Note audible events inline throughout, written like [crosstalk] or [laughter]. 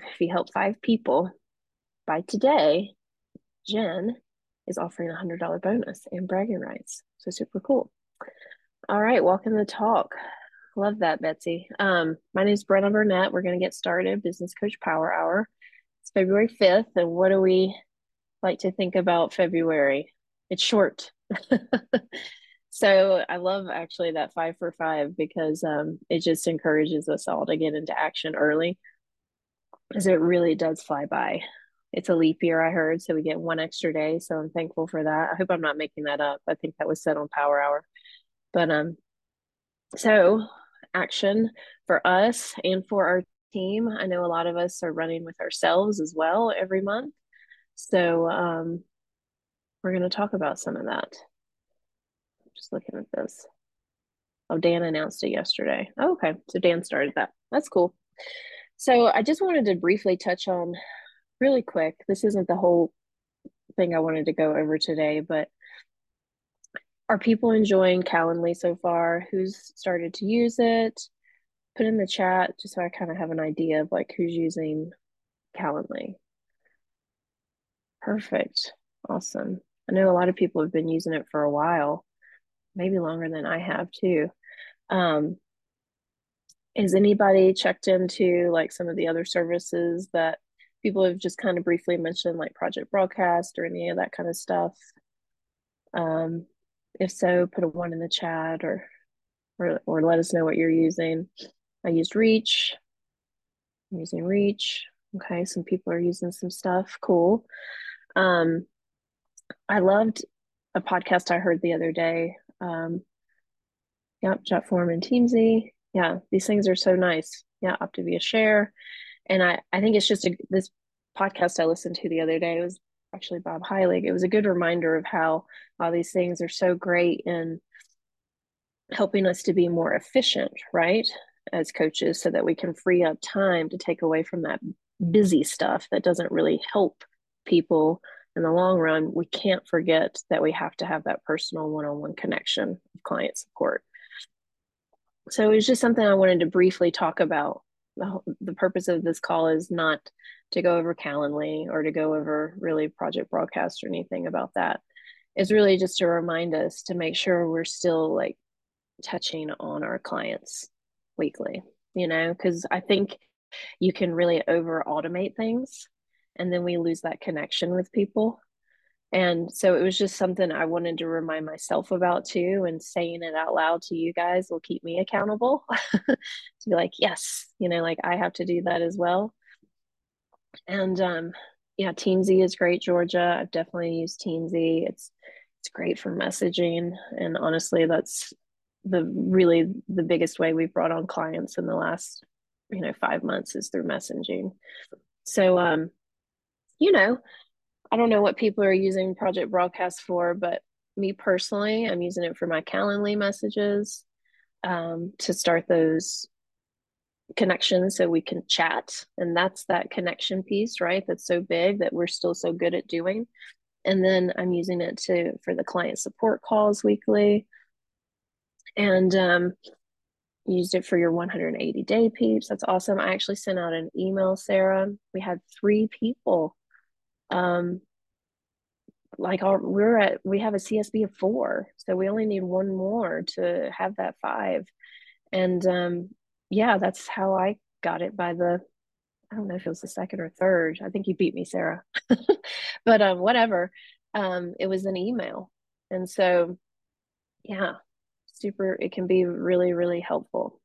if you help five people by today, Jen is offering a hundred dollar bonus and bragging rights. So super cool. All right, welcome to talk. Love that, Betsy. Um, my name is Brenna Burnett. We're going to get started. Business Coach Power Hour. It's February 5th. And what do we like to think about February? It's short. [laughs] so I love actually that five for five because um, it just encourages us all to get into action early because it really does fly by. It's a leap year, I heard, so we get one extra day. So I'm thankful for that. I hope I'm not making that up. I think that was said on Power Hour. But um, so action for us and for our team. I know a lot of us are running with ourselves as well every month. So um, we're going to talk about some of that. Just looking at this. Oh, Dan announced it yesterday. Oh, okay. So Dan started that. That's cool. So I just wanted to briefly touch on really quick. This isn't the whole thing I wanted to go over today, but are people enjoying Calendly so far? Who's started to use it? Put in the chat just so I kind of have an idea of like who's using Calendly. Perfect. Awesome. I know a lot of people have been using it for a while, maybe longer than I have too. Um, is anybody checked into like some of the other services that people have just kind of briefly mentioned, like Project Broadcast or any of that kind of stuff? Um, if so, put a one in the chat or or or let us know what you're using. I used Reach. I'm using Reach. Okay, some people are using some stuff. Cool. Um, I loved a podcast I heard the other day. Um, yep, Jotform and Teamzy. Yeah, these things are so nice. Yeah, Optavia Share. And I, I think it's just a, this podcast I listened to the other day. It was actually Bob Heilig. It was a good reminder of how all these things are so great in helping us to be more efficient, right? As coaches, so that we can free up time to take away from that busy stuff that doesn't really help people in the long run. We can't forget that we have to have that personal one on one connection of client support. So it was just something I wanted to briefly talk about. The, the purpose of this call is not to go over Calendly or to go over really project broadcast or anything about that. It's really just to remind us to make sure we're still like touching on our clients weekly, you know, because I think you can really over automate things and then we lose that connection with people. And so it was just something I wanted to remind myself about too. And saying it out loud to you guys will keep me accountable [laughs] to be like, yes, you know, like I have to do that as well. And um, yeah, Teamzy is great, Georgia. I've definitely used Teamzy. It's it's great for messaging, and honestly, that's the really the biggest way we've brought on clients in the last you know five months is through messaging. So um, you know, I don't know what people are using Project Broadcast for, but me personally, I'm using it for my Calendly messages um, to start those connections so we can chat. And that's that connection piece right that's so big that we're still so good at doing. And then i'm using it to for the client support calls weekly. And um, used it for your 180 day peeps. That's awesome. I actually sent out an email sarah. We had three people um like our we're at we have a csb of four so we only need one more to have that five and um yeah, that's how I got it by the I don't know if it was the second or third. I think you beat me, Sarah. [laughs] but um whatever. Um it was an email. And so yeah, super it can be really really helpful.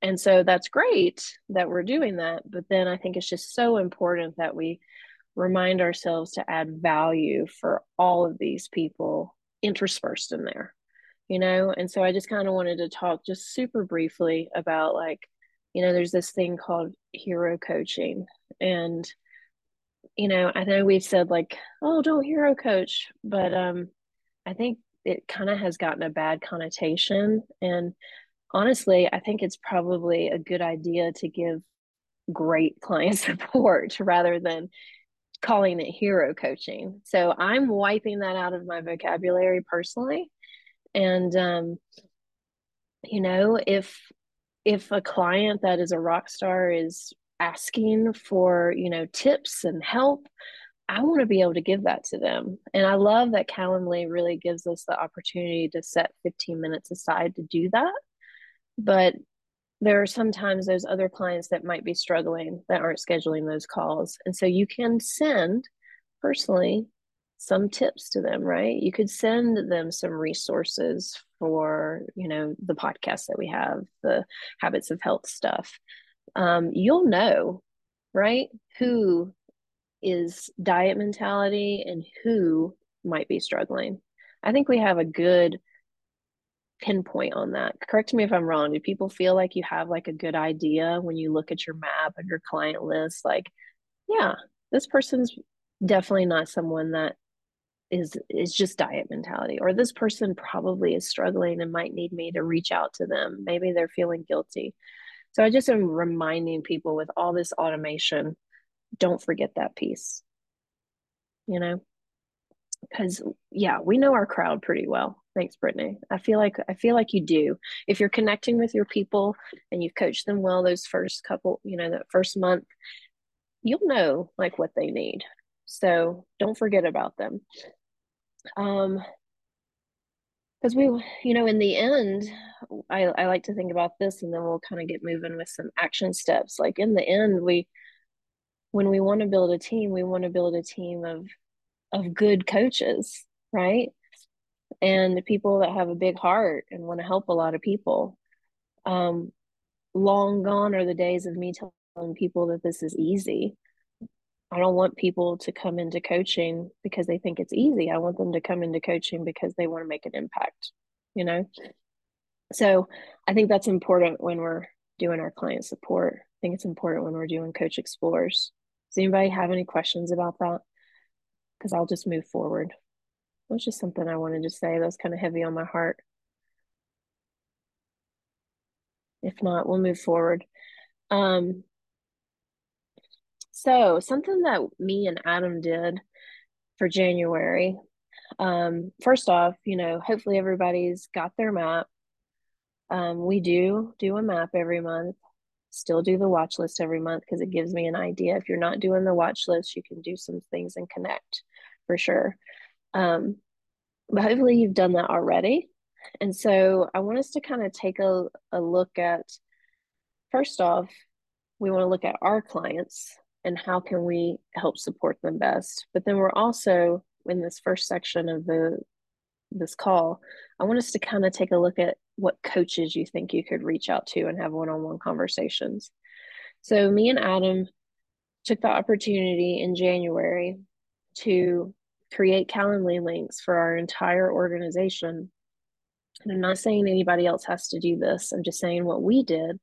And so that's great that we're doing that, but then I think it's just so important that we remind ourselves to add value for all of these people interspersed in there you know? And so i just kind of wanted to talk just super briefly about like you know there's this thing called hero coaching. And you know i know we've said like oh don't hero coach but um i think it kind of has gotten a bad connotation. And honestly i think it's probably a good idea to give great client [laughs] support rather than calling it hero coaching so i'm wiping that out of my vocabulary personally and um, you know if if a client that is a rock star is asking for, you know, tips and help, I want to be able to give that to them. And I love that Calendly really gives us the opportunity to set 15 minutes aside to do that. But there are sometimes those other clients that might be struggling that aren't scheduling those calls. And so you can send personally some tips to them, right? You could send them some resources for, you know, the podcast that we have, the habits of health stuff. Um, you'll know, right, who is diet mentality and who might be struggling. I think we have a good pinpoint on that. Correct me if I'm wrong. Do people feel like you have like a good idea when you look at your map and your client list? Like, yeah, this person's definitely not someone that is is just diet mentality or this person probably is struggling and might need me to reach out to them maybe they're feeling guilty so i just am reminding people with all this automation don't forget that piece you know because yeah we know our crowd pretty well thanks brittany i feel like i feel like you do if you're connecting with your people and you've coached them well those first couple you know that first month you'll know like what they need so don't forget about them um, because we, you know, in the end, I, I like to think about this and then we'll kind of get moving with some action steps. Like in the end, we, when we want to build a team, we want to build a team of, of good coaches, right? And the people that have a big heart and want to help a lot of people. Um, long gone are the days of me telling people that this is easy. I don't want people to come into coaching because they think it's easy. I want them to come into coaching because they want to make an impact, you know? So I think that's important when we're doing our client support. I think it's important when we're doing coach explorers. Does anybody have any questions about that? Because I'll just move forward. It was just something I wanted to say that was kind of heavy on my heart. If not, we'll move forward. Um, so, something that me and Adam did for January. Um, first off, you know, hopefully everybody's got their map. Um, we do do a map every month. Still do the watch list every month because it gives me an idea. If you're not doing the watch list, you can do some things and connect for sure. Um, but hopefully you've done that already. And so I want us to kind of take a, a look at first off, we want to look at our clients and how can we help support them best but then we're also in this first section of the this call i want us to kind of take a look at what coaches you think you could reach out to and have one-on-one conversations so me and adam took the opportunity in january to create calendly links for our entire organization and i'm not saying anybody else has to do this i'm just saying what we did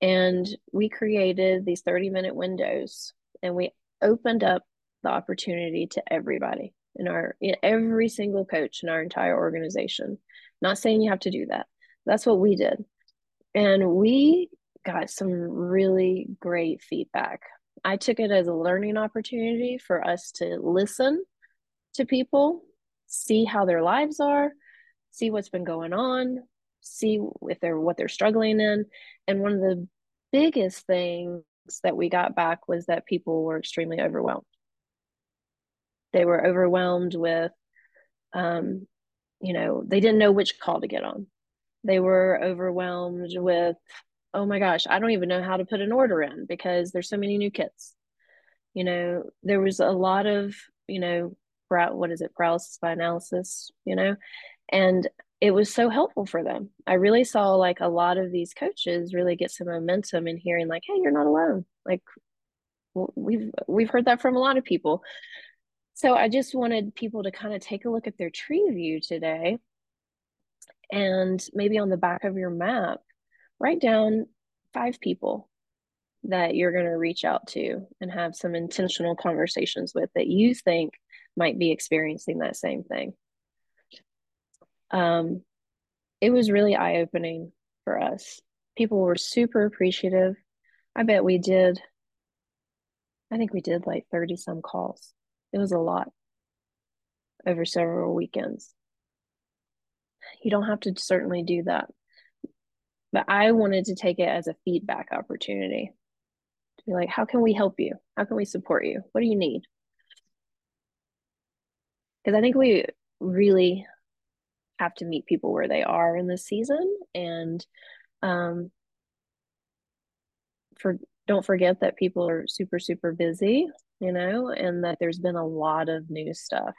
and we created these 30 minute windows and we opened up the opportunity to everybody in our in every single coach in our entire organization. Not saying you have to do that. That's what we did. And we got some really great feedback. I took it as a learning opportunity for us to listen to people, see how their lives are, see what's been going on, see if they're what they're struggling in. And one of the biggest things that we got back was that people were extremely overwhelmed. They were overwhelmed with, um, you know, they didn't know which call to get on. They were overwhelmed with, oh my gosh, I don't even know how to put an order in because there's so many new kits. You know, there was a lot of, you know, what is it, paralysis by analysis, you know, and it was so helpful for them. I really saw like a lot of these coaches really get some momentum in hearing like, "Hey, you're not alone." Like we've we've heard that from a lot of people. So I just wanted people to kind of take a look at their tree view today and maybe on the back of your map write down five people that you're going to reach out to and have some intentional conversations with that you think might be experiencing that same thing um, it was really eye opening for us. People were super appreciative. I bet we did, I think we did like 30 some calls. It was a lot over several weekends. You don't have to certainly do that. But I wanted to take it as a feedback opportunity to Be like, how can we help you? How can we support you? What do you need? Because I think we really have to meet people where they are in this season and um for don't forget that people are super super busy you know and that there's been a lot of new stuff.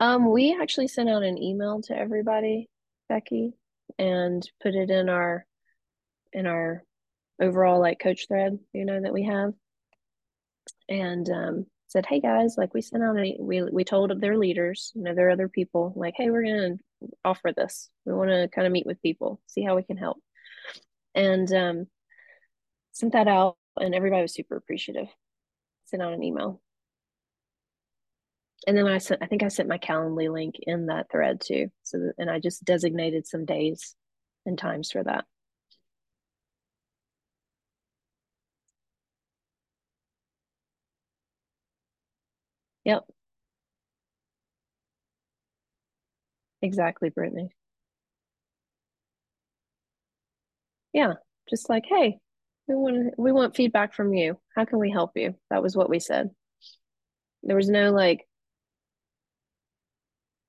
Um we actually sent out an email to everybody becky and put it in our in our overall like coach thread you know that we have. And um said hey guys like we sent out a we we told their leaders you know their other people like hey we're gonna offer this. We want to kind of meet with people see how we can help. And um sent that out and everybody was super appreciative. Sent out an email. And then i sent i think i sent my calendly link in that thread too so and i just designated some days and times for that yep. Exactly brittany. Yeah just like hey we want we want feedback from you. How can we help you? That was what we said. There was no like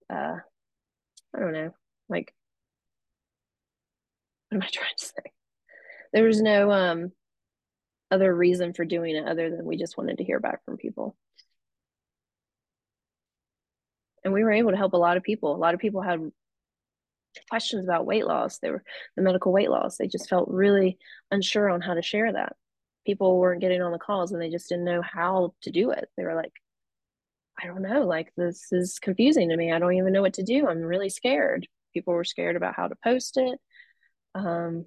uh i don't know like [laughs] what am i trying to say? There was no um other reason for doing it other than we just wanted to hear back from people and we were able to help a lot of people. A lot of people had questions about weight loss. They were the medical weight loss. They just felt really unsure on how to share that. People weren't getting on the calls and they just didn't know how to do it. They were like i don't know like this is confusing to me. I don't even know what to do. I'm really scared. People were scared about how to post it. Um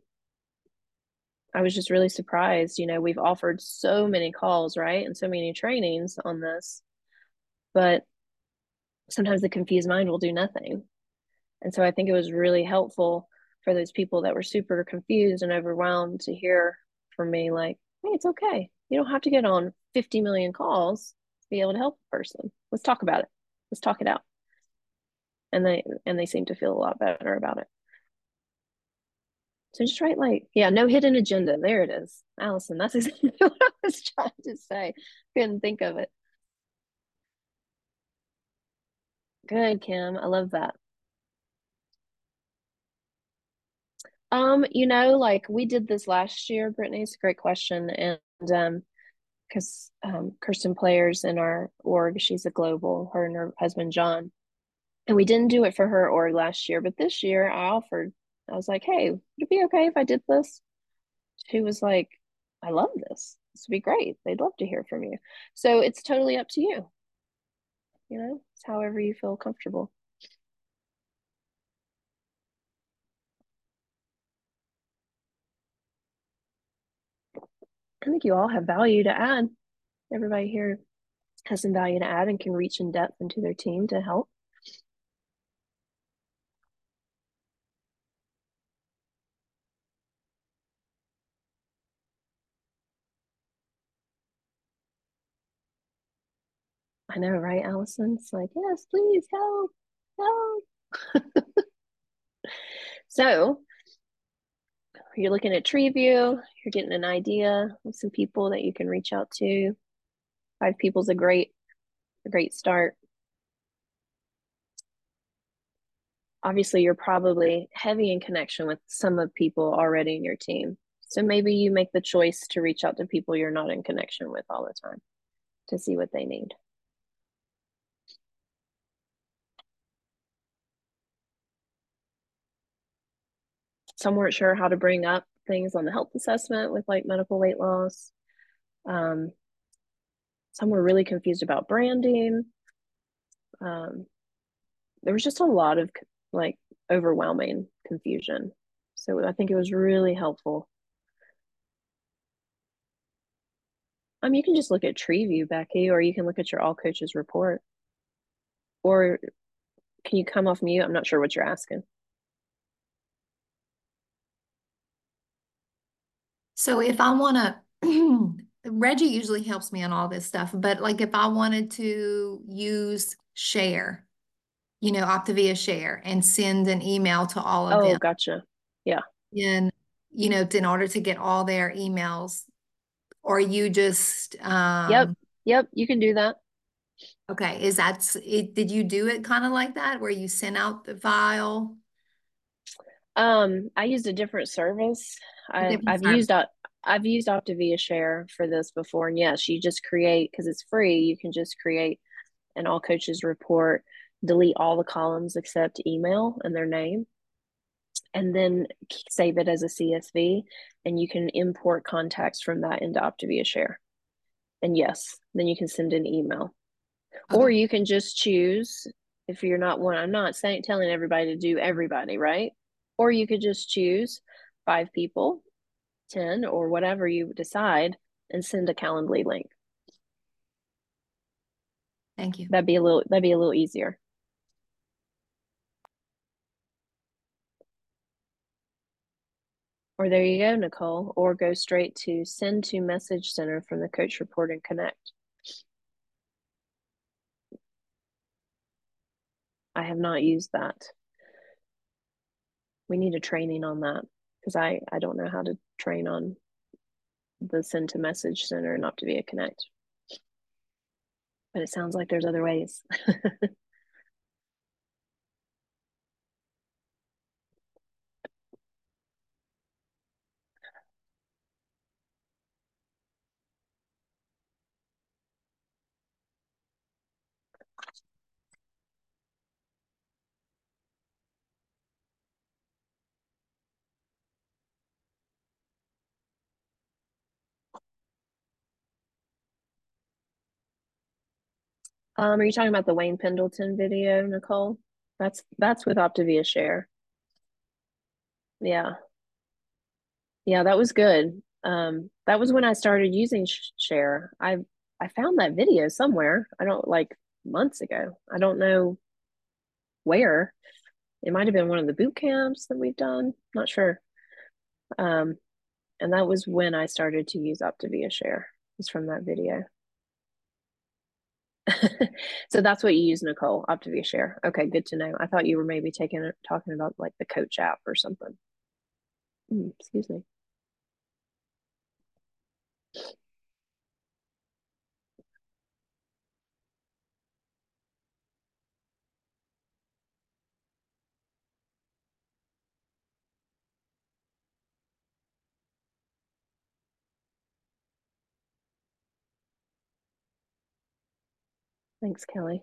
i was just really surprised you know we've offered so many calls right and so many trainings on this but sometimes the confused mind will do nothing and so I think it was really helpful for those people that were super confused and overwhelmed to hear from me, like, hey, it's okay. You don't have to get on 50 million calls to be able to help a person. Let's talk about it. Let's talk it out. And they and they seem to feel a lot better about it. So just write like, yeah, no hidden agenda. There it is. Allison, that's [laughs] exactly what I was trying to say. Couldn't think of it. Good, Kim. I love that. Um, you know, like we did this last year, Brittany. It's a great question. And um, because um, Kirsten Players in our org, she's a global, her and her husband John. And we didn't do it for her org last year, but this year I offered, I was like, hey, would it be okay if I did this? She was like, I love this. This would be great. They'd love to hear from you. So it's totally up to you. You know, it's however you feel comfortable. I think you all have value to add. Everybody here has some value to add and can reach in depth into their team to help. I know, right, Allison? It's like, yes, please help, help. [laughs] so you're looking at tree view, you're getting an idea of some people that you can reach out to. Five people's a great, a great start. Obviously, you're probably heavy in connection with some of people already in your team. So maybe you make the choice to reach out to people you're not in connection with all the time to see what they need. Some weren't sure how to bring up things on the health assessment with like medical weight loss. Um, some were really confused about branding. Um, there was just a lot of like overwhelming confusion. So I think it was really helpful. Um, you can just look at Tree View, Becky, or you can look at your all coaches report. Or can you come off mute? I'm not sure what you're asking. So if I want [clears throat] to, Reggie usually helps me on all this stuff, but like if I wanted to use share, you know, Optavia share and send an email to all of oh, them. gotcha. Yeah. And, you know, in order to get all their emails or you just Yep. um Yep. You can do that. okay, is that it did you do it kind of like that where you sent out the file? Um, I used a different service. Different I've used Op- I've used Optavia Share for this before, and yes, you just create because it's free. You can just create an all coaches report, delete all the columns except email and their name, and then save it as a CSV, and you can import contacts from that into Optavia Share. And yes, then you can send an email, Okay. or you can just choose if you're not one. I'm not saying telling everybody to do everybody, right? Or you could just choose five people, 10, or whatever you decide, and send a Calendly link. Thank you. That'd be a little that'd be a little easier. Or there you go, Nicole. Or go straight to send to message center from the coach report and connect. I have not used that. We need a training on that because I I don't know how to train on the send to message center and Optavia Connect. But it sounds like there's other ways. [laughs] um, are you talking about the Wayne Pendleton video, Nicole? That's that's with Optavia Share. Yeah. Yeah, that was good. Um, that was when I started using Share. I I found that video somewhere. I don't like months ago. I don't know where. It might have been one of the boot camps that we've done. Not sure. Um, and that was when I started to use Optavia Share. Was from that video. [laughs] so that's what you use, Nicole, Optavia Share. Okay, good to know. I thought you were maybe taking talking about like the coach app or something. Mm, excuse me. Thanks, Kelly.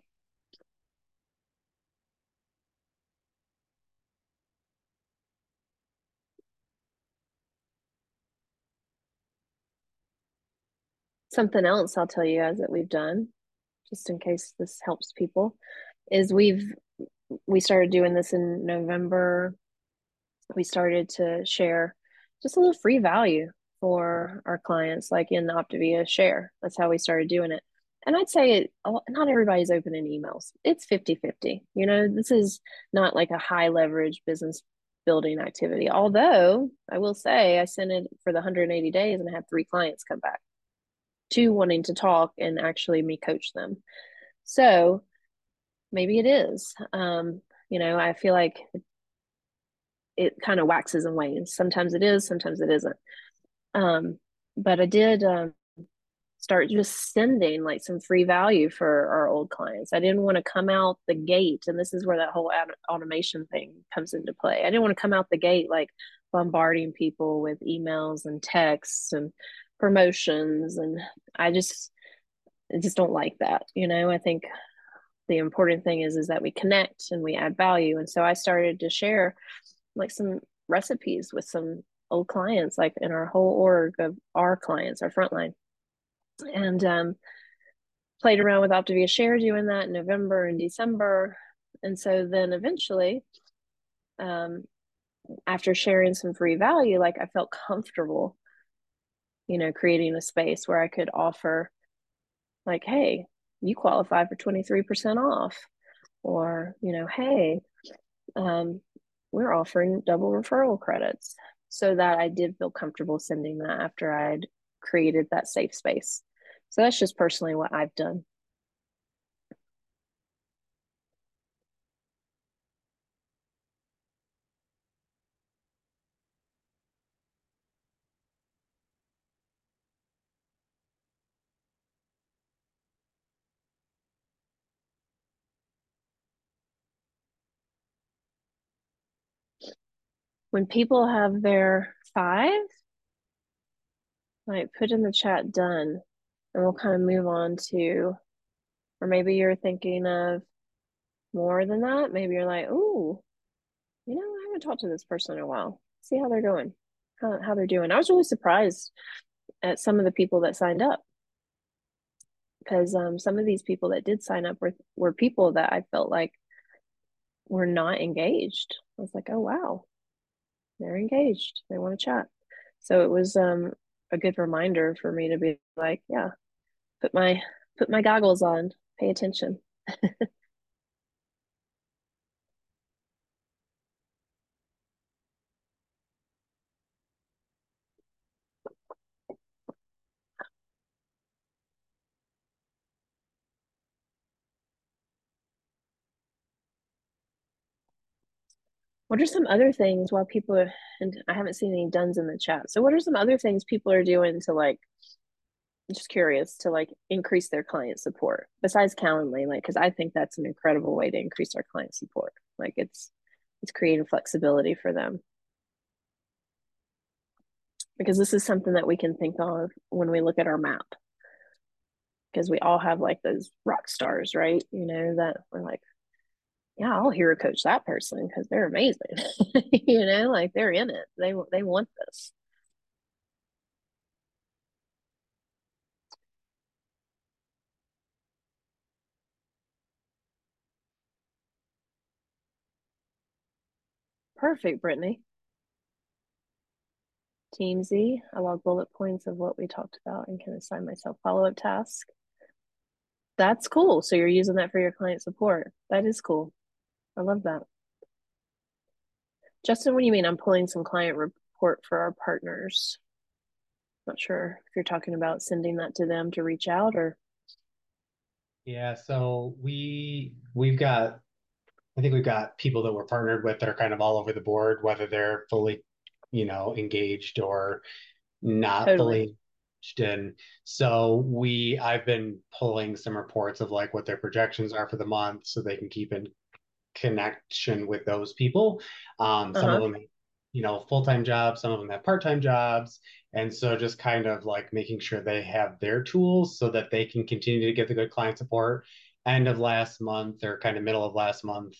Something else I'll tell you guys that we've done, just in case this helps people, is we've we started doing this in November. We started to share just a little free value for our clients, like in Optavia Share. That's how we started doing it. And I'd say it, not everybody's opening emails. It's 50 50. You know, this is not like a high leverage business building activity. Although I will say I sent it for the 180 days and I had three clients come back, two wanting to talk and actually me coach them. So maybe it is. Um, you know, I feel like it, it kind of waxes and wanes. Sometimes it is, sometimes it isn't. Um, but I did um, start just sending like some free value for our old clients. I didn't want to come out the gate, and this is where that whole automation thing comes into play. I didn't want to come out the gate like bombarding people with emails and texts and promotions, and I just I just don't like that. You know, I think the important thing is is that we connect and we add value, and so I started to share like some recipes with some old clients, like in our whole org of our clients, our frontline and um, played around with Optavia Share doing that in November and December. And so then eventually, um, after sharing some free value, like I felt comfortable, you know, creating a space where I could offer, like, hey, you qualify for 23% off. Or, you know, hey, um, we're offering double referral credits. So that I did feel comfortable sending that after I'd created that safe space. So that's just personally what I've done. When people have their five, like put in the chat done, and we'll kind of move on to, or maybe you're thinking of more than that. Maybe you're like, oh, you know, I haven't talked to this person in a while. See how they're doing, how, how they're doing. I was really surprised at some of the people that signed up because um, some of these people that did sign up were, were people that I felt like were not engaged. I was like, oh, wow, they're engaged. They want to chat. So it was um, a good reminder for me to be like, yeah, put my put my goggles on, pay attention. [laughs] what are some other things while people are, and I haven't seen any duns in the chat. So what are some other things people are doing to like just curious to like increase their client support besides Calendly, like because I think that's an incredible way to increase our client support. Like it's it's creating flexibility for them. Because this is something that we can think of when we look at our map. Because we all have like those rock stars, right? You know, that we're like, yeah, I'll hero coach that person because they're amazing. [laughs] you know, like they're in it. They they want this. Perfect, Brittany. Teamzy, I log bullet points of what we talked about and can assign myself follow-up tasks. That's cool. So you're using that for your client support. That is cool. I love that. Justin, what do you mean? I'm pulling some client report for our partners. Not sure if you're talking about sending that to them to reach out or. Yeah, so we we've got I think we've got people that we're partnered with that are kind of all over the board, whether they're fully, you know, engaged or not totally. fully in. So we I've been pulling some reports of like what their projections are for the month so they can keep in connection with those people. Um, some uh-huh. of them, you know, full time jobs, some of them have part time jobs. And so just kind of like making sure they have their tools so that they can continue to get the good client support. End of last month or kind of middle of last month,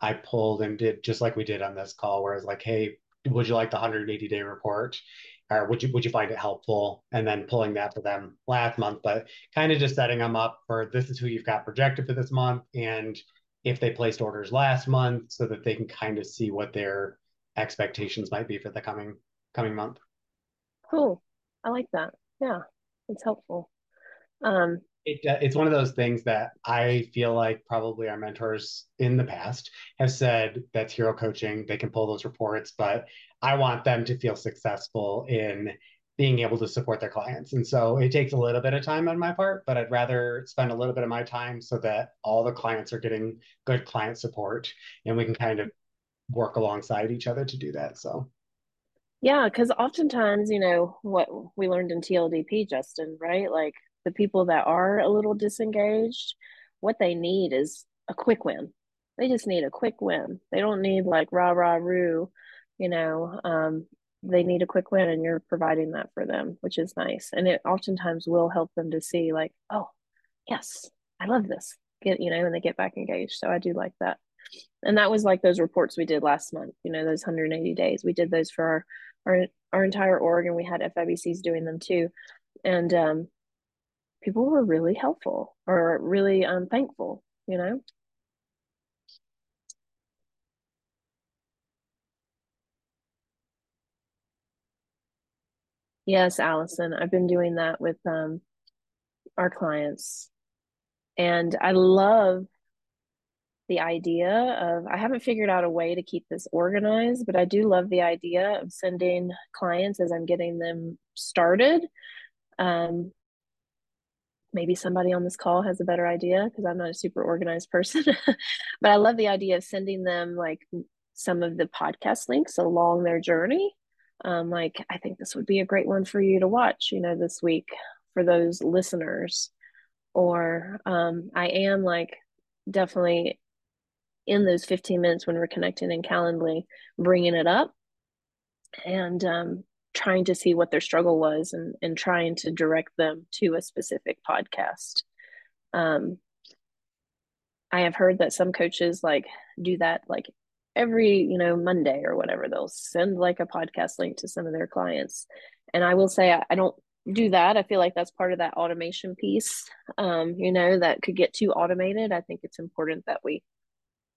I pulled and did just like we did on this call, where I was like, hey, would you like the 180 day report? Or would you would you find it helpful? And then pulling that for them last month, but kind of just setting them up for this is who you've got projected for this month and if they placed orders last month so that they can kind of see what their expectations might be for the coming coming month. Cool. I like that. Yeah, it's helpful. Um, it, uh, it's one of those things that I feel like probably our mentors in the past have said that's hero coaching. They can pull those reports, but I want them to feel successful in being able to support their clients. And so it takes a little bit of time on my part, but I'd rather spend a little bit of my time so that all the clients are getting good client support and we can kind of work alongside each other to do that. So yeah, because oftentimes, you know, what we learned in TLDP, Justin, right? Like the people that are a little disengaged, what they need is a quick win. They just need a quick win. They don't need like rah rah roo, you know. Um, they need a quick win and you're providing that for them which is nice. And it oftentimes will help them to see like oh yes i love this get you know and they get back engaged. So i do like that. And that was like those reports we did last month you know those 180 days. We did those for our our, our entire org and we had fibcs doing them too. And um, people were really helpful or really um, thankful you know Yes, Allison. I've been doing that with um, our clients. And I love the idea of, I haven't figured out a way to keep this organized, but I do love the idea of sending clients as I'm getting them started. Um, maybe somebody on this call has a better idea because I'm not a super organized person, [laughs] but I love the idea of sending them like some of the podcast links along their journey um, like i think this would be a great one for you to watch you know this week for those listeners or um, i am like definitely in those 15 minutes when we're connecting in calendly bringing it up and um, trying to see what their struggle was and, and trying to direct them to a specific podcast. Um, I have heard that some coaches like do that like every, you know, Monday or whatever. They'll send like a podcast link to some of their clients. And I will say I, I don't do that. I feel like that's part of that automation piece, um, you know, that could get too automated. I think it's important that we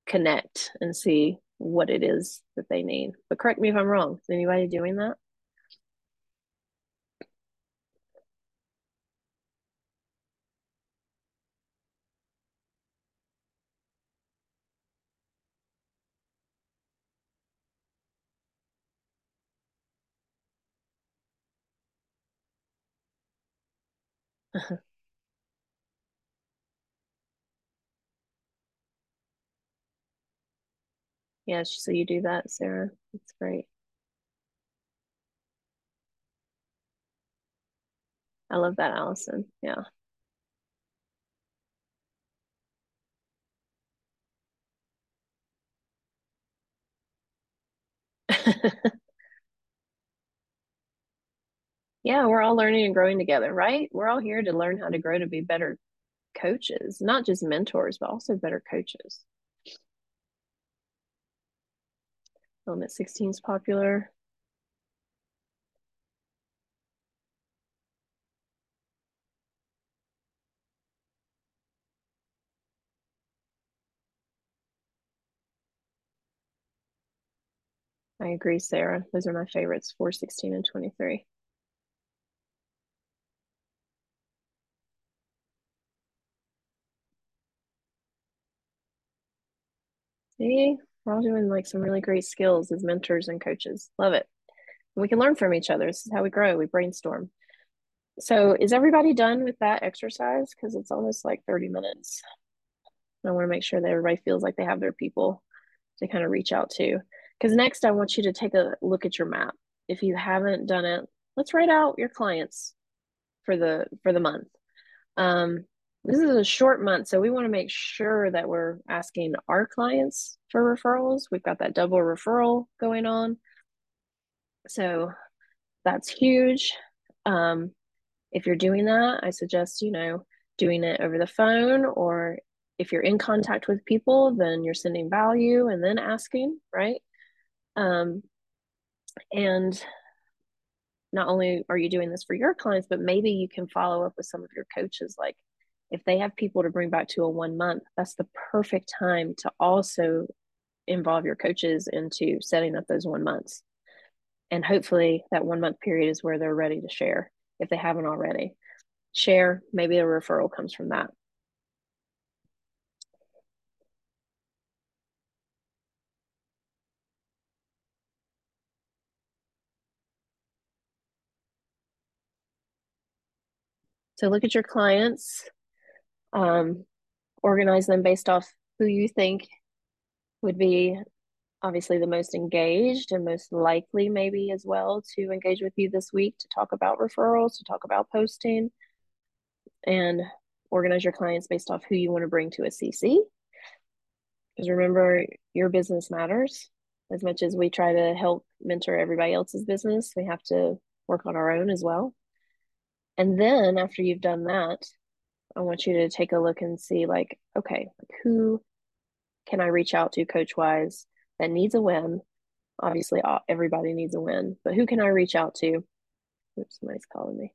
connect and see what it is that they need. But correct me if I'm wrong. Is anybody doing that? [laughs] yeah, so you do that, Sarah. That's great. I love that, Allison. Yeah. [laughs] yeah, we're all learning and growing together, right? We're all here to learn how to grow to be better coaches, not just mentors, but also better coaches. Element 16 is popular. I agree, Sarah. Those are my favorites, 4, 16, and 23. See, we're all doing like some really great skills as mentors and coaches. Love it. we can learn from each other. This is how we grow. We brainstorm. So is everybody done with that exercise? Because it's almost like 30 minutes. I want to make sure that everybody feels like they have their people to kind of reach out to. Because next, I want you to take a look at your map. If you haven't done it, let's write out your clients for the for the month. Um, this is a short month, so we want to make sure that we're asking our clients for referrals. We've got that double referral going on. So that's huge. Um, if you're doing that, I suggest, you know, doing it over the phone or if you're in contact with people, then you're sending value and then asking, right? Um, and not only are you doing this for your clients, but maybe you can follow up with some of your coaches. Like if they have people to bring back to a one month, that's the perfect time to also involve your coaches into setting up those one months. And hopefully that one month period is where they're ready to share if they haven't already. Share, maybe a referral comes from that. So look at your clients, um, organize them based off who you think would be obviously the most engaged and most likely maybe as well to engage with you this week to talk about referrals, to talk about posting and organize your clients based off who you want to bring to a CC. Because remember, your business matters as much as we try to help mentor everybody else's business. We have to work on our own as well. And then after you've done that, I want you to take a look and see like, okay, who can I reach out to coach wise that needs a win? Obviously, everybody needs a win, but who can I reach out to? Oops, somebody's calling me.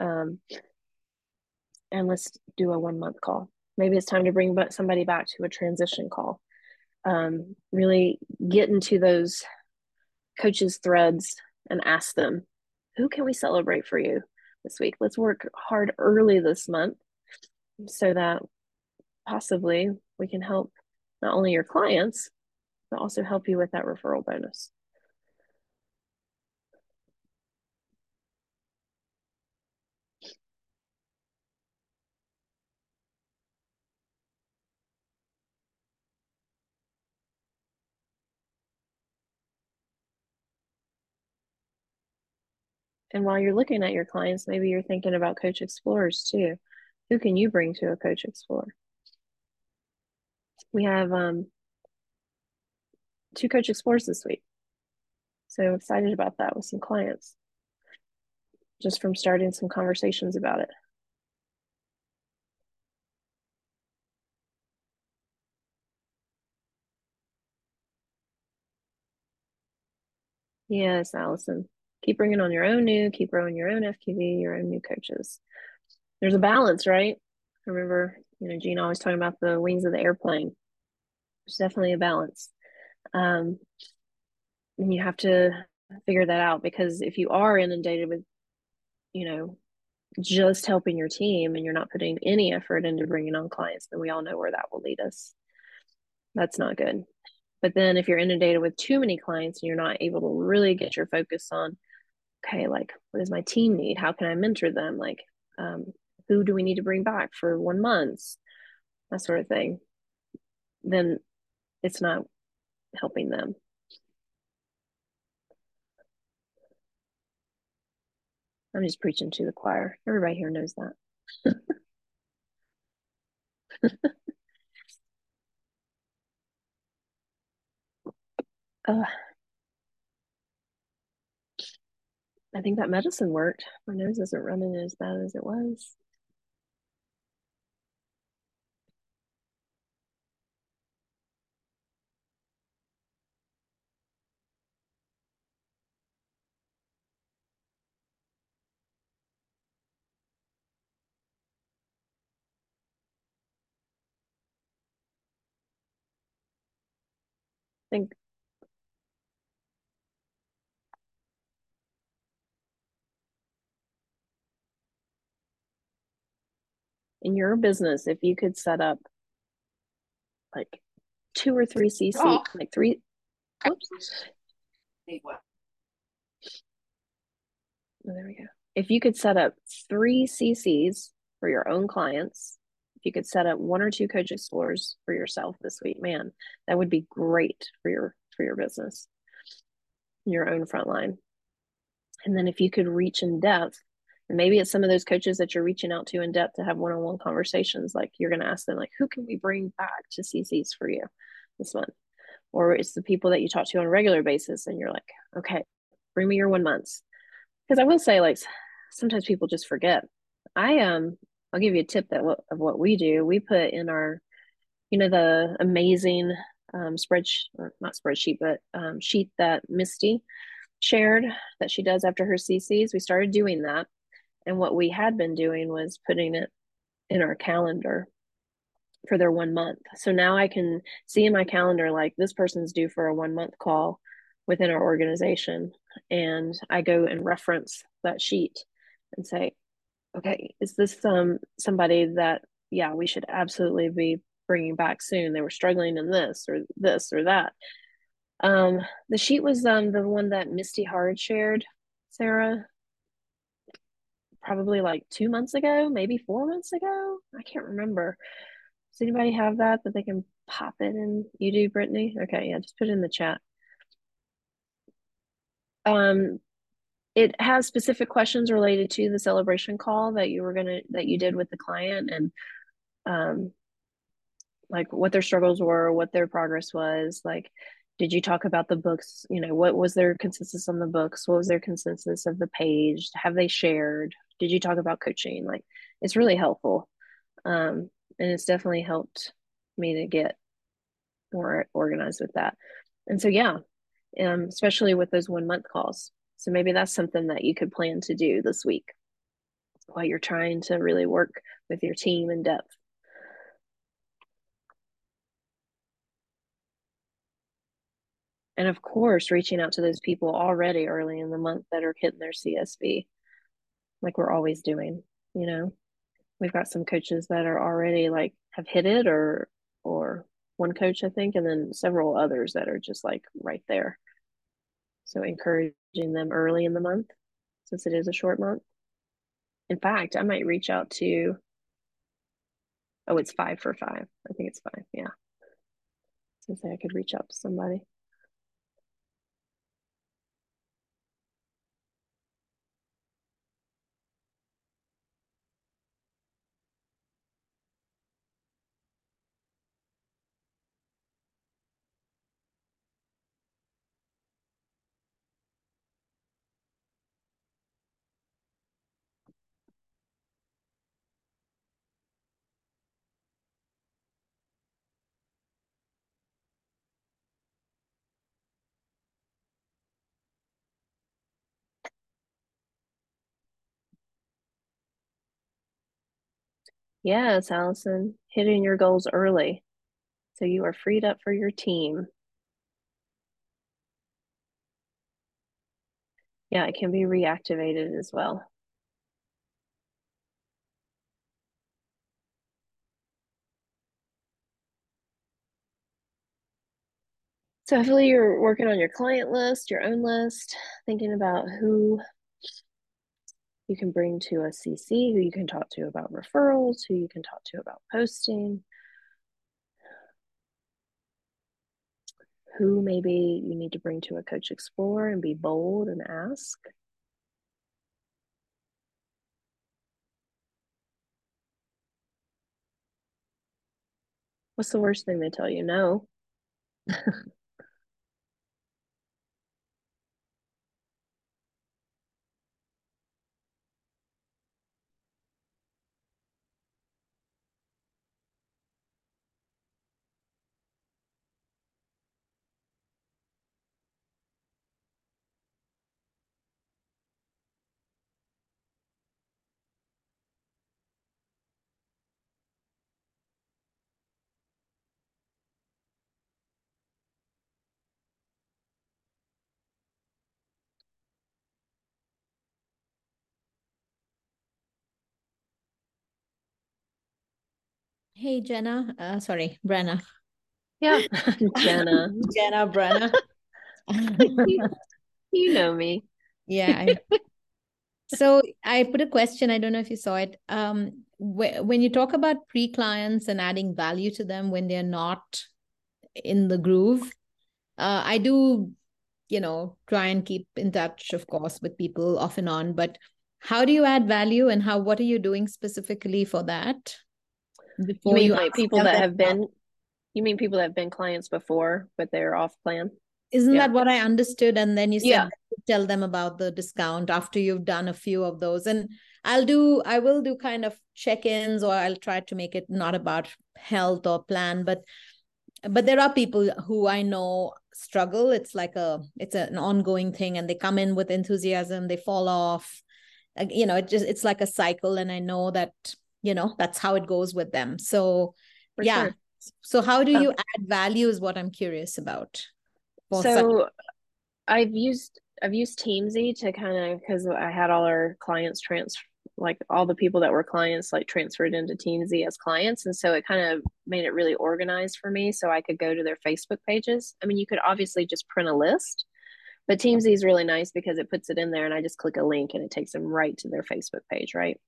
Um, and let's do a one month call. Maybe it's time to bring somebody back to a transition call. Um, really get into those coaches threads and ask them, who can we celebrate for you this week? Let's work hard early this month so that possibly we can help not only your clients, but also help you with that referral bonus. And while you're looking at your clients, maybe you're thinking about coach explorers too. Who can you bring to a coach explorer? we have um, two coach explores this week. So excited about that with some clients, just from starting some conversations about it. Yes, Allison. Keep bringing on your own new, keep growing your own FQV, your own new coaches. There's a balance, right? I remember, you know, Gene always talking about the wings of the airplane. There's definitely a balance. Um, and you have to figure that out because if you are inundated with, you know, just helping your team and you're not putting any effort into bringing on clients, then we all know where that will lead us. That's not good. But then if you're inundated with too many clients and you're not able to really get your focus on, okay, like what does my team need? How can I mentor them? Like, um, who do we need to bring back for one month? That sort of thing. Then it's not helping them. I'm just preaching to the choir. Everybody here knows that. [laughs] uh, I think that medicine worked. My nose isn't running as bad as it was. I think in your business, if you could set up like two or three CC, oh. like three. Oops. Oh, there we go. If you could set up three CCs for your own clients, if you could set up one or two coach explores for yourself this week, man, that would be great for your for your business, your own frontline. And then if you could reach in depth maybe it's some of those coaches that you're reaching out to in depth to have one-on-one conversations. Like you're going to ask them, like, who can we bring back to CCs for you this month? Or it's the people that you talk to on a regular basis, and you're like, okay, bring me your one months. Because I will say, like, sometimes people just forget. I um, I'll give you a tip that what, of what we do. We put in our, you know, the amazing um, spreadsheet, not spreadsheet, but um, sheet that Misty shared that she does after her CCs. We started doing that and what we had been doing was putting it in our calendar for their one month. So now I can see in my calendar, like this person's due for a one month call within our organization. And I go and reference that sheet and say, okay, is this um, somebody that, yeah, we should absolutely be bringing back soon? They were struggling in this or this or that. Um, the sheet was um, the one that Misty Hard shared, Sarah probably like two months ago, maybe four months ago. I can't remember. Does anybody have that that they can pop it in? You do, Brittany? Okay, yeah, just put it in the chat. Um, it has specific questions related to the celebration call that you were gonna that you did with the client and um like what their struggles were, what their progress was, like did you talk about the books you know what was their consensus on the books what was their consensus of the page have they shared did you talk about coaching? Like it's really helpful um, and it's definitely helped me to get more organized with that. And so yeah um, especially with those one month calls. So maybe that's something that you could plan to do this week while you're trying to really work with your team in depth. And of course reaching out to those people already early in the month that are hitting their csb like we're always doing you know? We've got some coaches that are already like have hit it or or one coach i think and then several others that are just like right there. So encouraging them early in the month since it is a short month. In fact i might reach out to oh it's five for five. I think it's five yeah. Since i could reach out to somebody Yes, Allison, hitting your goals early. So you are freed up for your team. Yeah, it can be reactivated as well. So hopefully you're working on your client list, your own list, thinking about who you can bring to a CC, who you can talk to about referrals, who you can talk to about posting, who maybe you need to bring to a coach explore and be bold and ask. What's the worst thing they tell you? No. [laughs] Hey, Jenna. Uh, sorry, Brenna. Yeah, [laughs] Jenna. Jenna, Brenna. [laughs] you know me. Yeah. I... [laughs] so I put a question. I don't know if you saw it. Um, wh- when you talk about pre-clients and adding value to them when they're not in the groove, uh, I do, you know, try and keep in touch, of course, with people off and on. But how do you add value, and how? What are you doing specifically for that? Before you mean you like people that have been you mean people that have been clients before but they're off plan? Isn't yeah. that what i understood? And then you said yeah. tell them about the discount after you've done a few of those. And i'll do i will do kind of check-ins or i'll try to make it not about health or plan but but there are people who i know struggle. It's like a it's an ongoing thing and they come in with enthusiasm they fall off. You know it just it's like a cycle and i know that you know that's how it goes with them. So For yeah. sure. so how do you add value is what i'm curious about. So such- i've used i've used Teamzy to kind of because i had all our clients transfer like all the people that were clients like transferred into Teamzy as clients and so it kind of made it really organized for me so i could go to their facebook pages. I mean you could obviously just print a list but Teamzy is really nice because it puts it in there and i just click a link and it takes them right to their facebook page right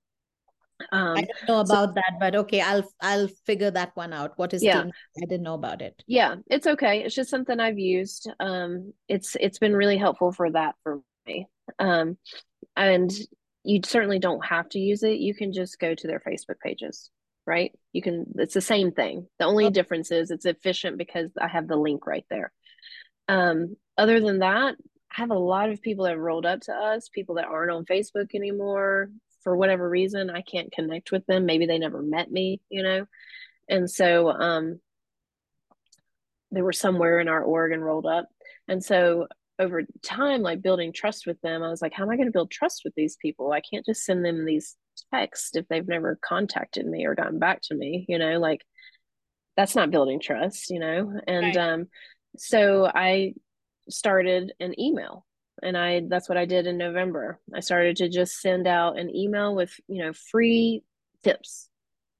um, I don't know about so, that, but okay, I'll I'll figure that one out. What is yeah. Team? I didn't know about it. Yeah, it's okay. It's just something I've used. Um, it's it's been really helpful for that for me. Um, and you certainly don't have to use it. You can just go to their Facebook pages, right? You can. It's the same thing. The only okay. difference is it's efficient because I have the link right there. Um, other than that, I have a lot of people that have rolled up to us, people that aren't on Facebook anymore, for whatever reason I can't connect with them. Maybe they never met me, you know. And so um they were somewhere in our org and rolled up. And so over time, like building trust with them, I was like, how am I going to build trust with these people? I can't just send them these texts if they've never contacted me or gotten back to me, you know, like that's not building trust, you know? And right. um so I started an email and i that's what i did in november. I started to just send out an email with you know free tips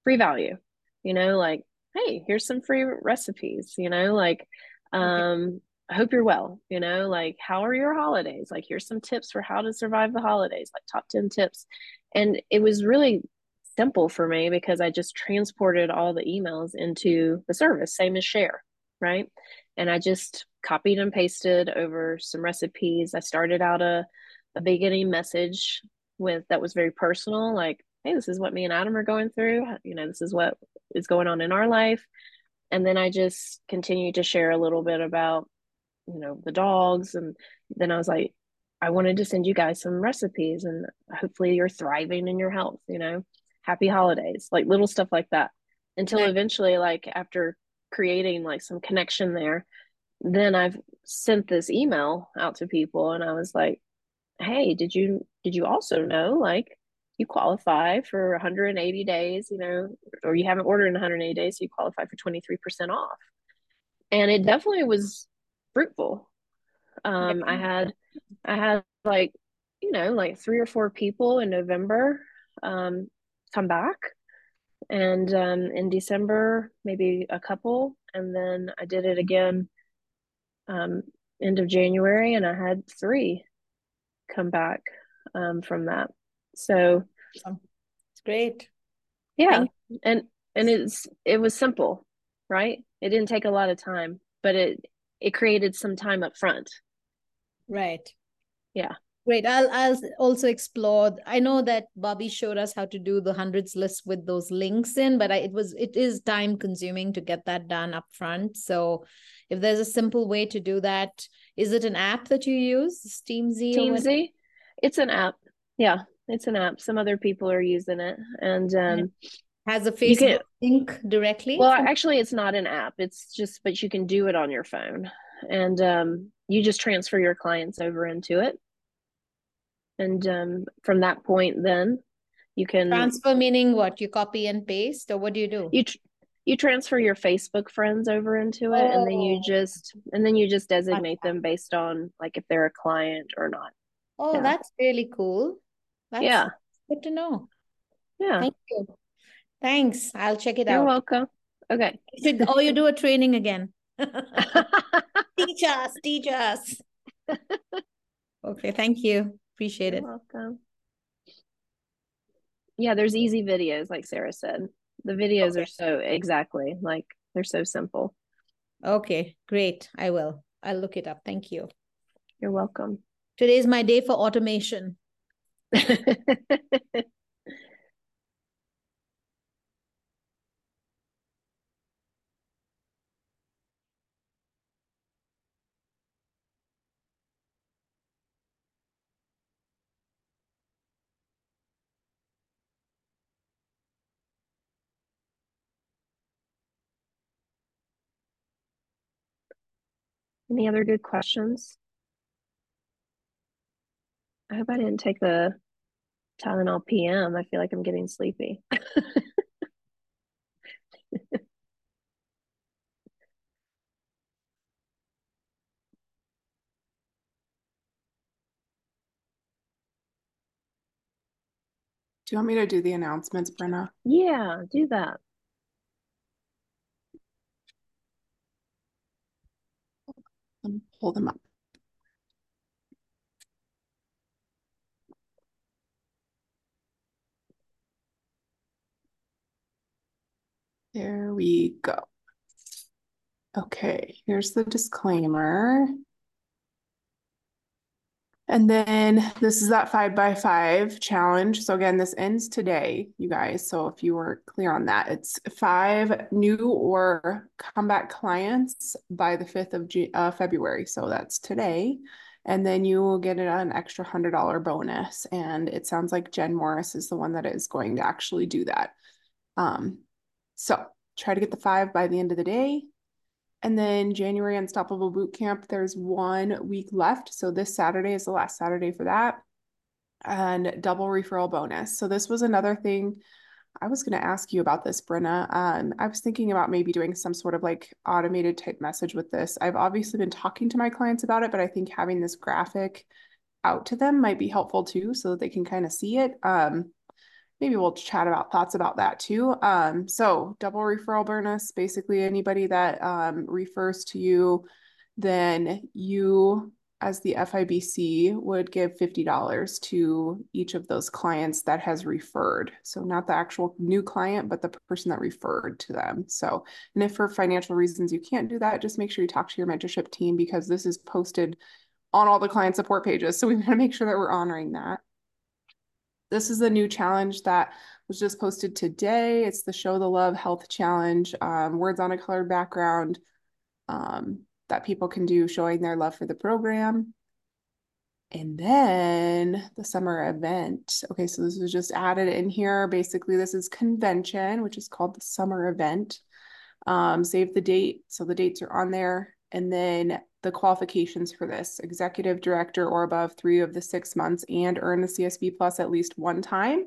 free value you know like hey here's some free recipes you know like um I hope you're well you know like how are your holidays? Like here's some tips for how to survive the holidays like top 10 tips. And it was really simple for me because i just transported all the emails into the service same as share right? And i just copied and pasted over some recipes. I started out a, a beginning message with that was very personal, like, hey, this is what me and Adam are going through. You know, this is what is going on in our life. And then I just continued to share a little bit about, you know, the dogs. And then I was like, I wanted to send you guys some recipes and hopefully you're thriving in your health, you know, happy holidays, like little stuff like that. Until eventually, like after creating like some connection there, then I've sent this email out to people and I was like, "Hey, did you did you also know like you qualify for 180 days, you know, or you haven't ordered in 180 days, so you qualify for 23% off. And it definitely was fruitful. Um, I had, I had like, you know, like three or four people in November um, come back. And um, in December, maybe a couple. And then I did it again um, end of January, and I had three come back um, from that. So it's great. Yeah, and and it's it was simple, right? It didn't take a lot of time, but it it created some time up front. Right. Yeah. Great. I'll I'll also explore. I know that Bobby showed us how to do the hundreds list with those links in, but I, it was it is time consuming to get that done up front. So if there's a simple way to do that, is it an app that you use? Steamzy? Steamzy. It's an app. Yeah, it's an app. Some other people are using it, and um, has a Facebook can, link directly. Well, actually, it's not an app. It's just, but you can do it on your phone, and um, you just transfer your clients over into it and um, from that point then you can transfer meaning what? You copy and paste or what do you do? You tr- you transfer your facebook friends over into it oh. and then you oh. just and then you just designate them based on like if they're a client or not. Oh yeah. that's really cool. That's yeah. good to know. Yeah. Thank you. Thanks. I'll check it You're out. you're welcome. Okay. Should, oh you do a training again. [laughs] Teach us teach us. [laughs] Okay thank you Appreciate You're it. Welcome. Yeah, there's easy videos, like Sarah said. The videos okay. are so exactly like they're so simple. Okay, great. I will. I'll look it up. Thank you. You're welcome. Today is my day for automation. [laughs] Any other good questions? I hope I didn't take the Tylenol PM. I feel like I'm getting sleepy. [laughs] Do you want me to do the announcements, Brenna? Yeah, do that. Let me pull them up. There we go. Okay, here's the disclaimer. And then this is that five by five challenge. So again, this ends today, you guys. So if you were clear on that, it's five new or comeback clients by the 5th of G uh, February. So that's today. And then you will get an extra $100 bonus. And it sounds like Jen Morris is the one that is going to actually do that. Um, so try to get the five by the end of the day. And then January Unstoppable Boot Camp, there's one week left. So this Saturday is the last Saturday for that. And double referral bonus. So this was another thing I was going to ask you about this, Brenna. Um, I was thinking about maybe doing some sort of like automated type message with this. I've obviously been talking to my clients about it, but I think having this graphic out to them might be helpful too, so that they can kind of see it. Um, maybe we'll chat about thoughts about that too. Um, so double referral bonus, basically anybody that um, refers to you, then you as the FIBC would give $50 to each of those clients that has referred. So not the actual new client, but the person that referred to them. So, and if for financial reasons you can't do that, just make sure you talk to your mentorship team because this is posted on all the client support pages. So we want to make sure that we're honoring that. This is a new challenge that was just posted today. It's the Show the Love Health Challenge, um, words on a colored background um, that people can do showing their love for the program. And then the summer event. Okay, so this was just added in here. Basically, this is convention, which is called the summer event. Um, save the date. So the dates are on there. And then the qualifications for this executive director or above three of the six months and earn the CSB plus at least one time.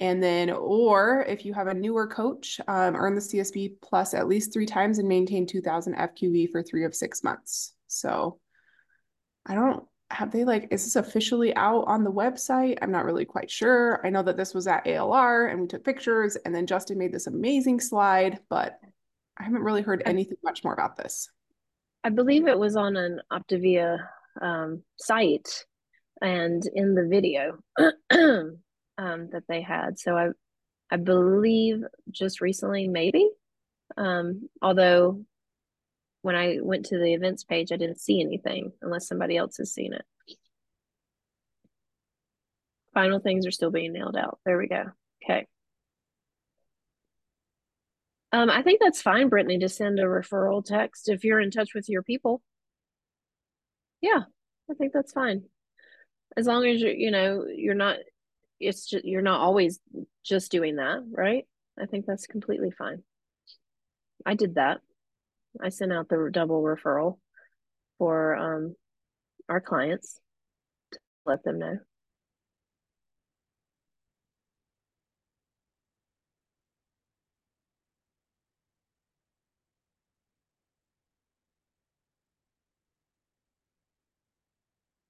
And then, or if you have a newer coach, um, earn the CSB plus at least three times and maintain 2000 FQV for three of six months. So I don't have they like, is this officially out on the website? I'm not really quite sure. I know that this was at ALR and we took pictures and then Justin made this amazing slide, but I haven't really heard anything much more about this. I believe it was on an Optavia um, site and in the video [clears throat] um, that they had. So I, I believe just recently, maybe. Um, although when I went to the events page, I didn't see anything unless somebody else has seen it. Final things are still being nailed out. There we go. Okay. Um, I think that's fine, Brittany, to send a referral text if you're in touch with your people. Yeah, I think that's fine. As long as you're you know you're not it's just you're not always just doing that, right? I think that's completely fine. I did that. I sent out the double referral for um our clients to let them know.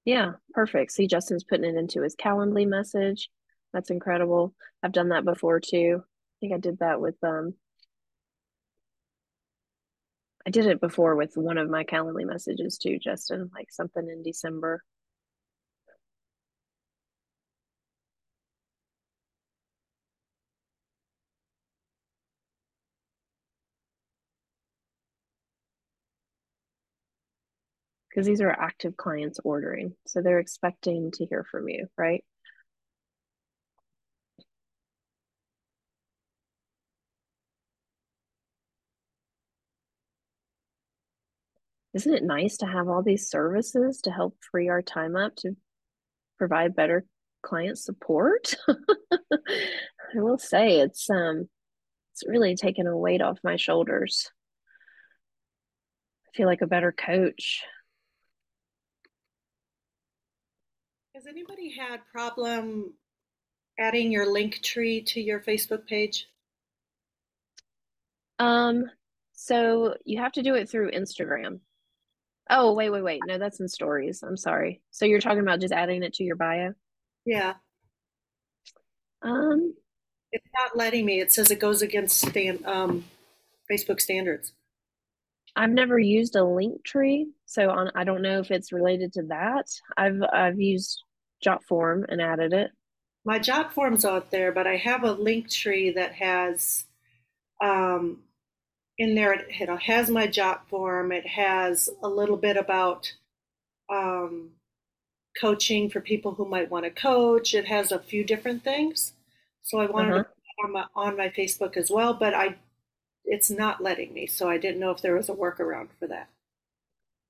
Yeah, perfect. See, Justin's putting it into his Calendly message. That's incredible. I've done that before too. I think I did that with um I did it before with one of my Calendly messages too, Justin, like something in December. Because these are active clients ordering. So they're expecting to hear from you, right? Isn't it nice to have all these services to help free our time up to provide better client support? [laughs] I will say it's um it's really taken a weight off my shoulders. I feel like a better coach Has anybody had problem adding your link tree to your Facebook page? Um, so you have to do it through Instagram. Oh, wait, wait, wait. No, that's in stories. I'm sorry. So you're talking about just adding it to your bio? Yeah. Um, it's not letting me. It says it goes against stand, um, Facebook standards. I've never used a link tree, so on I don't know if it's related to that. I've I've used Jotform and added it. My Jotform's out there, but I have a link tree that has um, in there. It, it has my Jotform. It has a little bit about um, coaching for people who might want to coach. It has a few different things. So I wanted uh-huh. to put on my, on my Facebook as well, but I it's not letting me. So I didn't know if there was a workaround for that.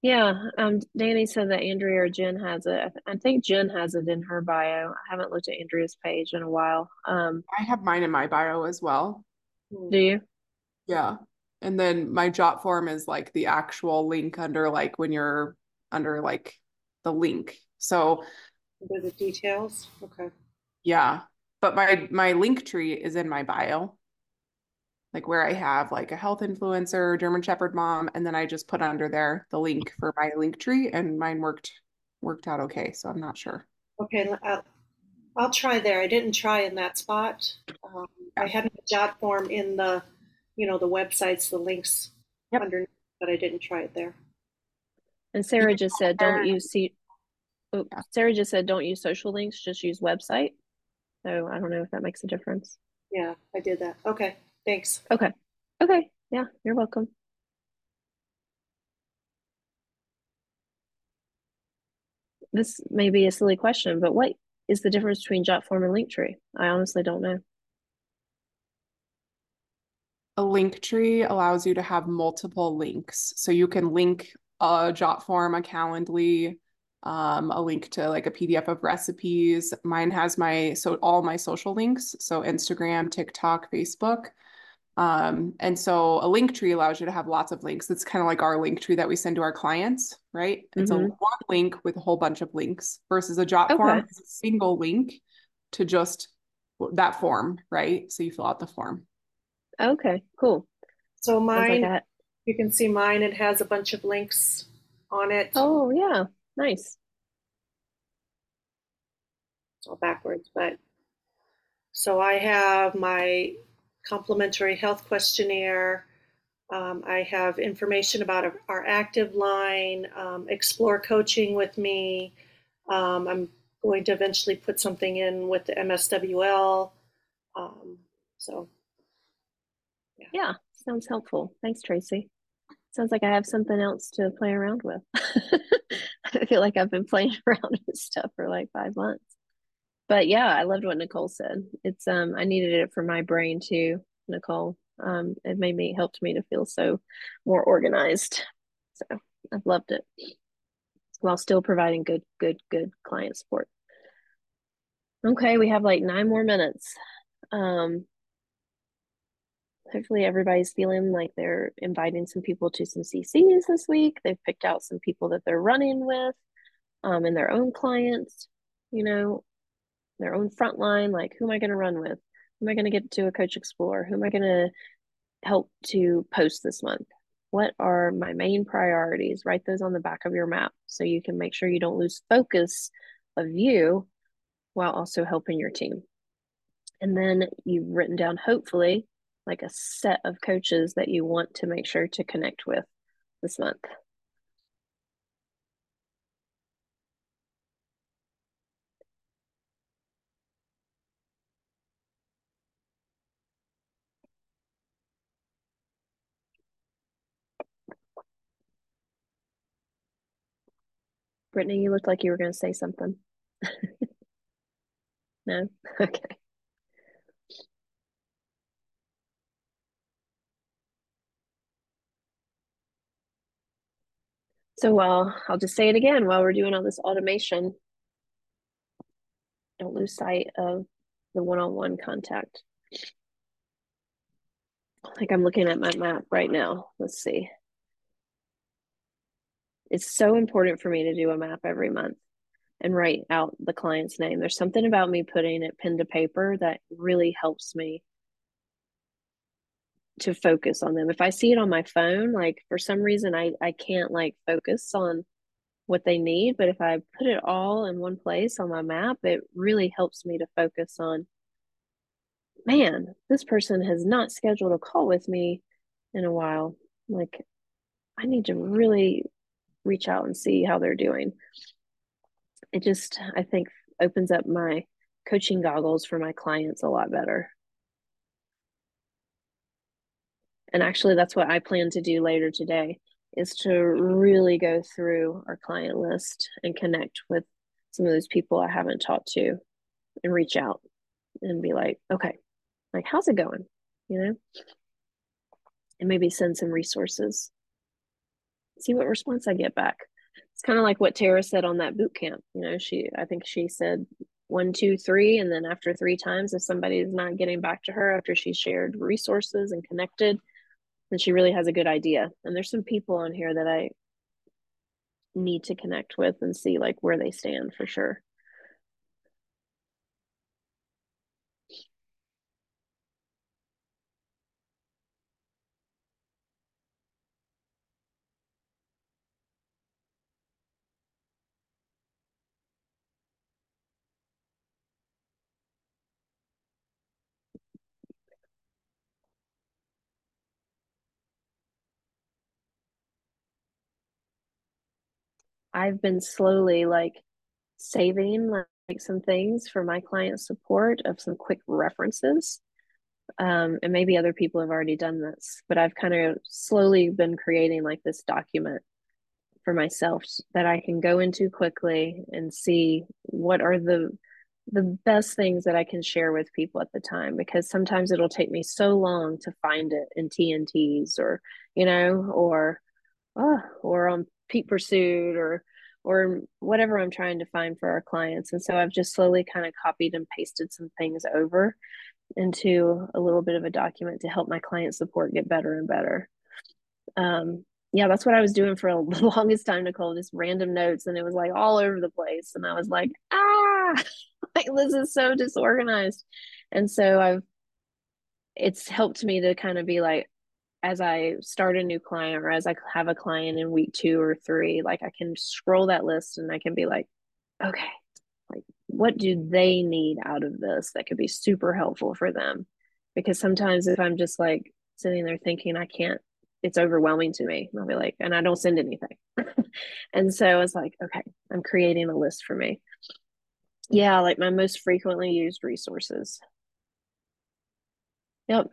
Yeah, um, Danny said that Andrea or Jen has it. I think Jen has it in her bio. I haven't looked at Andrea's page in a while. Um, I have mine in my bio as well. Do you? Yeah. And then my jot form is like the actual link under like when you're under like the link. So the details. Okay. Yeah. But my my link tree is in my bio like where I have like a health influencer, German Shepherd mom, and then I just put under there the link for my link tree, and mine worked worked out okay. So I'm not sure. Okay, I'll, I'll try there. I didn't try in that spot. Um, I had a Jotform in the, you know, the websites, the links yep. under, but I didn't try it there. And Sarah just said, don't use see. Oh, Sarah just said, don't use social links, just use website. So I don't know if that makes a difference. Yeah, I did that. Okay. Thanks. Okay. Okay. Yeah, you're welcome. This may be a silly question, but what is the difference between Jotform and Linktree? I honestly don't know. A link tree allows you to have multiple links. So you can link a Jotform, a Calendly, um, a link to like a PDF of recipes. Mine has my so all my social links, so Instagram, TikTok, Facebook. Um, and so a link tree allows you to have lots of links. It's kind of like our link tree that we send to our clients, right? It's a Mhm. one link with a whole bunch of links versus a drop Okay. form is a single link to just that form, right? So you fill out the form. Okay, cool. So Sounds like mine, you can see mine, it has a bunch of links on it. Oh, yeah, nice. It's all backwards, but so I have my complimentary health questionnaire. Um, I have information about our, active line, um, explore coaching with me. Um, I'm going to eventually put something in with the MSWL. Um, so Yeah, sounds helpful. Thanks, Tracy. Sounds like I have something else to play around with. [laughs] I feel like I've been playing [laughs] around with stuff for like five months. But yeah, I loved what Nicole said. It's um I needed it for my brain too, Nicole. Um it made me helped me to feel so more organized. So I've loved it. While still providing good, good, good client support. Okay, we have like nine more minutes. Um hopefully everybody's feeling like they're inviting some people to some CCs this week. They've picked out some people that they're running with, um, and their own clients, you know, their own front line. Like, who am I going to run with? Who am I going to get to a coach explore? Who am I going to help to post this month? What are my main priorities? Write those on the back of your map so you can make sure you don't lose focus of you while also helping your team. And then you've written down, hopefully, like a set of coaches that you want to make sure to connect with this month. Brittany, you looked like you were going to say something. [laughs] no? [laughs] Okay. So while I'll just say it again while we're doing all this automation, don't lose sight of the one-on-one contact. Like I'm looking at my map right now. Let's see. It's so important for me to do a map every month and write out the client's name. There's something about me putting it pen to paper that really helps me to focus on them. If I see it on my phone, like for some reason I I can't like focus on what they need, but if I put it all in one place on my map, it really helps me to focus on man, this person has not scheduled a call with me in a while. Like I need to really reach out and see how they're doing. It just I think opens up my coaching goggles for my clients a lot better. and actually that's what i plan to do later today is to really go through our client list and connect with some of those people i haven't talked to and reach out and be like okay like how's it going you know and maybe send some resources see what response i get back it's kind of like what tara said on that boot camp you know she i think she said one two three and then after three times if somebody is not getting back to her after she shared resources and connected and she really has a good idea. And there's some people on here that I need to connect with and see like where they stand for sure. I've been slowly like saving like, like some things for my client support of some quick references. Um, and maybe other people have already done this, but I've kind of slowly been creating like this document for myself that I can go into quickly and see what are the the best things that I can share with people at the time because sometimes it'll take me so long to find it in TNTs or you know or oh, or on Peak Pursuit or or whatever I'm trying to find for our clients. And so I've just slowly kind of copied and pasted some things over into a little bit of a document to help my client support get better and better. Um, yeah, that's what I was doing for [laughs] the longest time, Nicole, just random notes. And it was like all over the place. And I was like, ah, [laughs] like this is so disorganized. And so I've, it's helped me to kind of be like, as I start a new client or as I have a client in week two or three, like I can scroll that list and I can be like, okay, like what do they need out of this that could be super helpful for them? Because sometimes if I'm just like sitting there thinking I can't it's overwhelming to me. I'll be like, and I don't send anything. [laughs] and so it's like, okay, I'm creating a list for me. Yeah, like my most frequently used resources. Yep.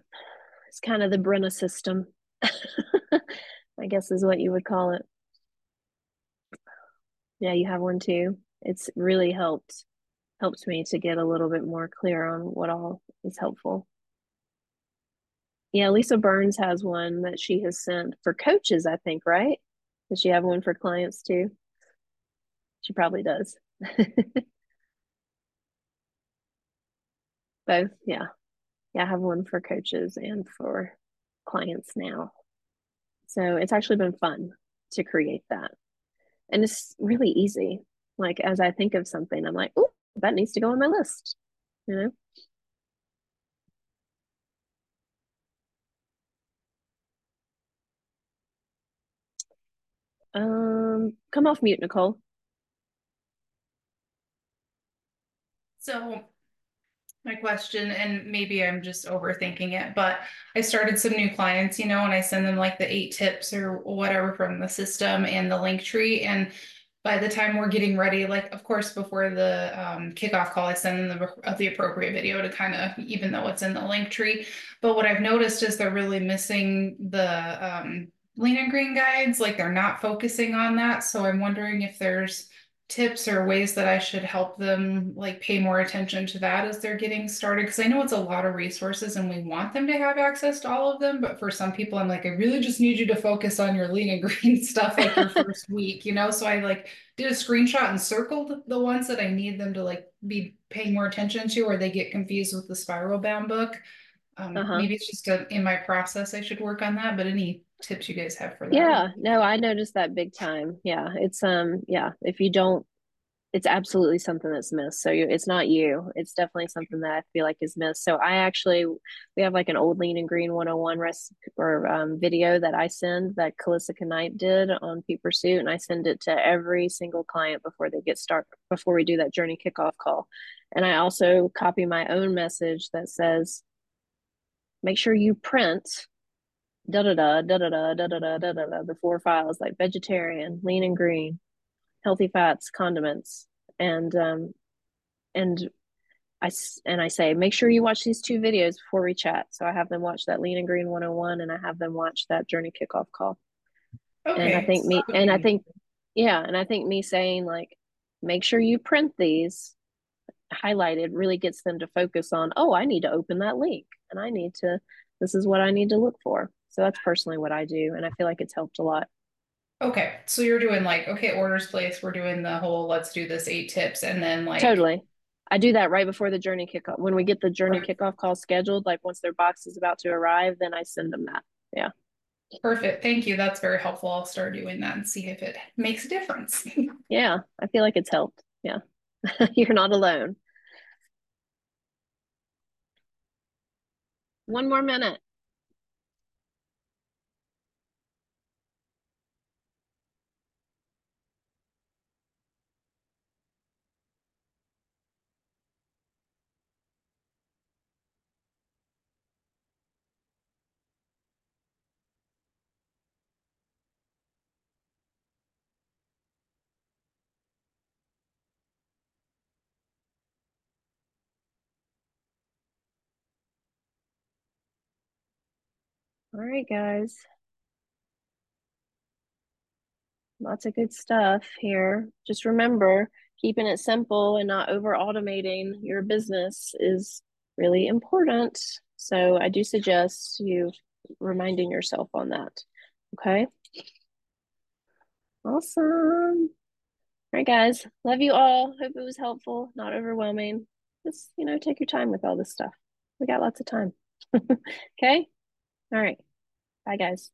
Kind of the Brenna system. [laughs] I guess is what you would call it. Yeah, you have one too. It's really helped helped me to get a little bit more clear on what all is helpful. Yeah, Lisa Burns has one that she has sent for coaches, I think, right? Does she have one for clients too? She probably does. [laughs] Both, yeah. Yeah, I have one for coaches and for clients now. So it's actually been fun to create that. And it's really easy. Like as I think of something, I'm like, oh, that needs to go on my list. You know? Um, come off mute, Nicole. So my question, and maybe I'm just overthinking it, but I started some new clients, you know, and I send them like the eight tips or whatever from the system and the link tree. And by the time we're getting ready, like of course before the um, kickoff call, I send them the, the appropriate video to kind of even though it's in the link tree. But what I've noticed is they're really missing the um, lean and green guides, like they're not focusing on that. So I'm wondering if there's tips or ways that I should help them like pay more attention to that as they're getting started? Because I know it's a lot of resources and we want them to have access to all of them but for some people I'm like I really just need you to focus on your lean and green [laughs] stuff like your [laughs] first week you know? So I like did a screenshot and circled the ones that I need them to like be paying more attention to or they get confused with the spiral bound book. Um, uh -huh. maybe it's just a, in my process I should work on that but any tips you guys have for that. Yeah, no, I noticed that big time. Yeah, it's um, yeah, if you don't, it's absolutely something that's missed. So you, it's not you. It's definitely something that I feel like is missed. So I actually, we have like an old lean and green 101 recipe or um, video that I send that Calissa Knight did on Peak Pursuit, and I send it to every single client before they get started, before we do that journey kickoff call. And I also copy my own message that says, make sure you print da da da da da da da da da da da the four files like vegetarian, lean and green, healthy fats, condiments, and um, and I and I say make sure you watch these two videos before we chat. So I have them watch that lean and green 101 and I have them watch that journey kickoff call. Okay. And I think me and I think yeah, and I think me saying like make sure you print these highlighted really gets them to focus on oh I need to open that link and I need to this is what I need to look for. So that's personally what I do. And I feel like it's helped a lot. Okay. So you're doing like, okay, orders placed. We're doing the whole let's do this eight tips. And then like totally. I do that right before the journey kickoff. When we get the journey right. kickoff call scheduled, like once their box is about to arrive, then I send them that. Yeah. Perfect. Thank you. That's very helpful. I'll start doing that and see if it makes a difference. [laughs] yeah. I feel like it's helped. Yeah. [laughs] You're not alone. One more minute. All right, guys. Lots of good stuff here. Just remember, keeping it simple and not over automating your business is really important. So I do suggest you reminding yourself on that. Okay. Awesome. All right, guys. Love you all. Hope it was helpful, not overwhelming. Just, you know, take your time with all this stuff. We got lots of time. [laughs] okay. All right. Bye, guys.